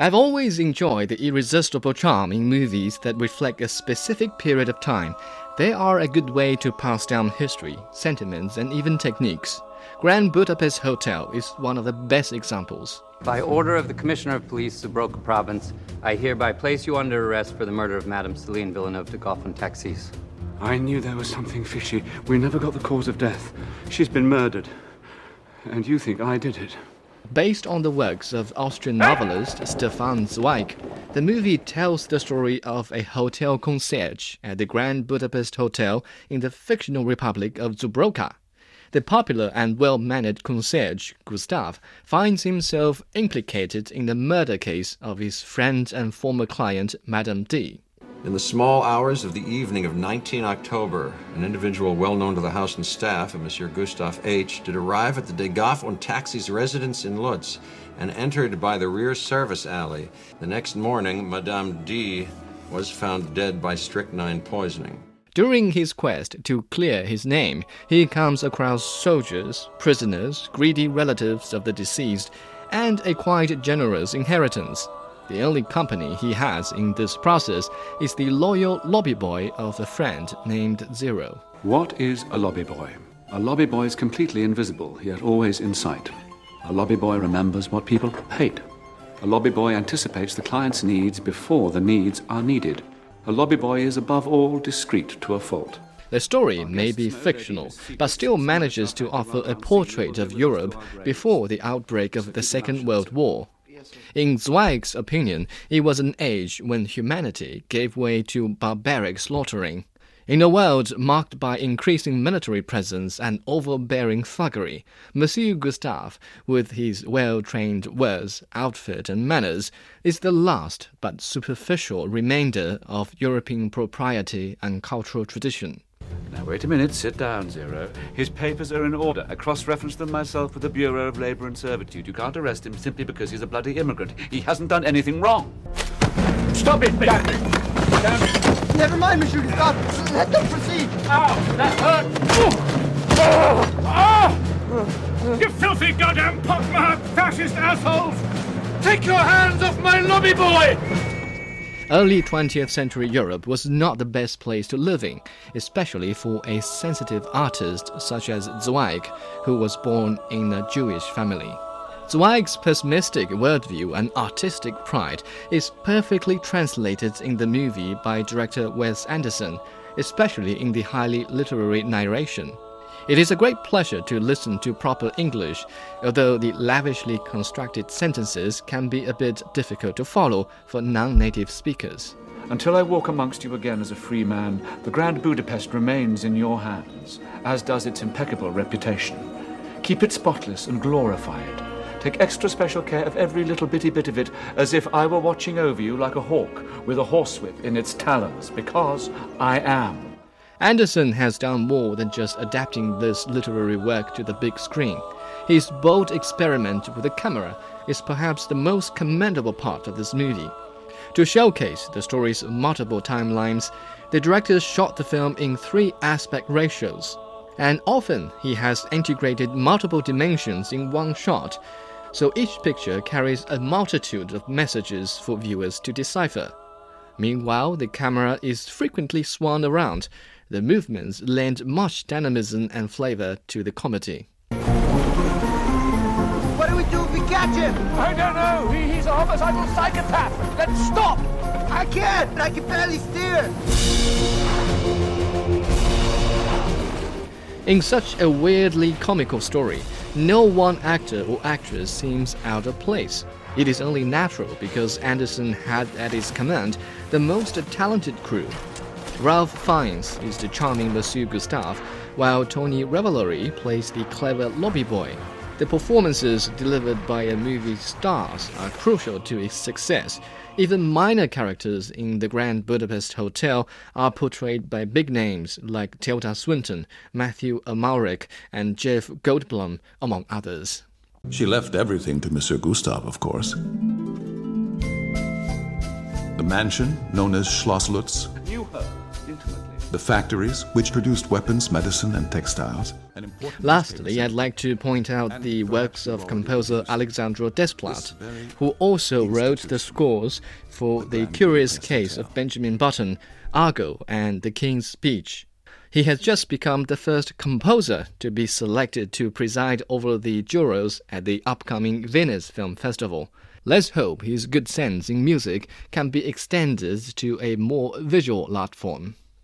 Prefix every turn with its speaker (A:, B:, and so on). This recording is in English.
A: I've always enjoyed the irresistible charm in movies that reflect a specific period of time. They are a good way to pass down history, sentiments, and even techniques. Grand Budapest Hotel is one of the best examples.
B: By order of the Commissioner of Police, Zubrowka Province, I hereby place you under arrest for the murder of Madame Celine Villeneuve Desgoffe-und-Taxis.
C: I knew there was something fishy. We never got the cause of death. She's been murdered. And you think I did it?
A: Based on the works of Austrian novelist Stefan Zweig, the movie tells the story of a hotel concierge at the Grand Budapest Hotel in the fictional republic of Zubrowka. The popular and well mannered concierge, Gustave, finds himself implicated in the murder case of his friend and former client, Madame D.
D: In the small hours of the evening of 19 October, an individual well known to the House and staff of Monsieur Gustave H. did arrive at the Desgoffe-und-Taxis residence in Lutz and entered by the rear service alley. The next morning, Madame D. was found dead by strychnine poisoning.
A: During his quest to clear his name, he comes across soldiers, prisoners, greedy relatives of the deceased, and a quite generous inheritance. The only company he has in this process is the loyal lobby boy of a friend named Zero.
C: What is a lobby boy? A lobby boy is completely invisible, yet always in sight. A lobby boy remembers what people hate. A lobby boy anticipates the client's needs before the needs are needed. A lobby boy is above all discreet to a fault.
A: The story may be fictional, but still manages to offer a portrait of Europe before the outbreak of the Second World War. In Zweig's opinion, it was an age when humanity gave way to barbaric slaughtering. In a world marked by increasing military presence and overbearing thuggery, Monsieur Gustave, with his well trained words, outfit, and manners, is the last but superficial remainder of European propriety and cultural tradition.
E: Now, wait a minute. Sit down, Zero. His papers are in order. I cross referenced them myself with the Bureau of Labor and Servitude. You can't arrest him simply because he's a bloody immigrant. He hasn't done anything wrong. Stop it! Damn it! Damn it!
F: Never mind, Monsieur Gustave. Let them proceed.
E: Ow! That hurt! Oh! Ah! You filthy goddamn pockmarked fascist assholes! Take your hands off my lobby boy!
A: Early 20th century Europe was not the best place to live in, especially for a sensitive artist such as Zweig, who was born in a Jewish family. Zweig's pessimistic worldview and artistic pride is perfectly translated in the movie by director Wes Anderson, especially in the highly literary narration. It is a great pleasure to listen to proper English, although the lavishly constructed sentences can be a bit difficult to follow for non native speakers.
E: Until I walk amongst you again as a free man, the Grand Budapest remains in your hands, as does its impeccable reputation. Keep it spotless and glorify it. Take extra special care of every little bitty bit of it, as if I were watching over you like a hawk with a horsewhip in its talons, because I am.
A: Anderson has done more than just adapting this literary work to the big screen. His bold experiment with the camera is perhaps the most commendable part of this movie. To showcase the story's multiple timelines, the director shot the film in three aspect ratios, and often he has integrated multiple dimensions in one shot, so each picture carries a multitude of messages for viewers to decipher. Meanwhile, the camera is frequently swung around, the movements lend much dynamism and flavor to the comedy.
F: What do we do if we catch him?
E: I don't know. He, he's a homicidal psychopath. Let's stop.
F: I can't. I can barely steer.
A: In such a weirdly comical story, no one actor or actress seems out of place. It is only natural because Anderson had at his command the most talented crew Ralph Fiennes is the charming Monsieur Gustave, while Tony Revolori plays the clever lobby boy. The performances delivered by a movie stars are crucial to its success. Even minor characters in the Grand Budapest Hotel are portrayed by big names like Tilda Swinton, Mathieu Amalric, and Jeff Goldblum, among others.
G: She left everything to Monsieur Gustave, of course. The mansion, known as Schloss Lutz,
E: Knew her intimately.
G: the factories which produced weapons, medicine, and textiles. and
A: Lastly, I'd like to point out the works of composer Alexandre Desplat, who also wrote the scores for The Curious Case of Benjamin Button, Argo, and The King's Speech. He has just become the first composer to be selected to preside over the jurors at the upcoming Venice Film Festival. Let's hope his good sense in music can be extended to a more visual art form.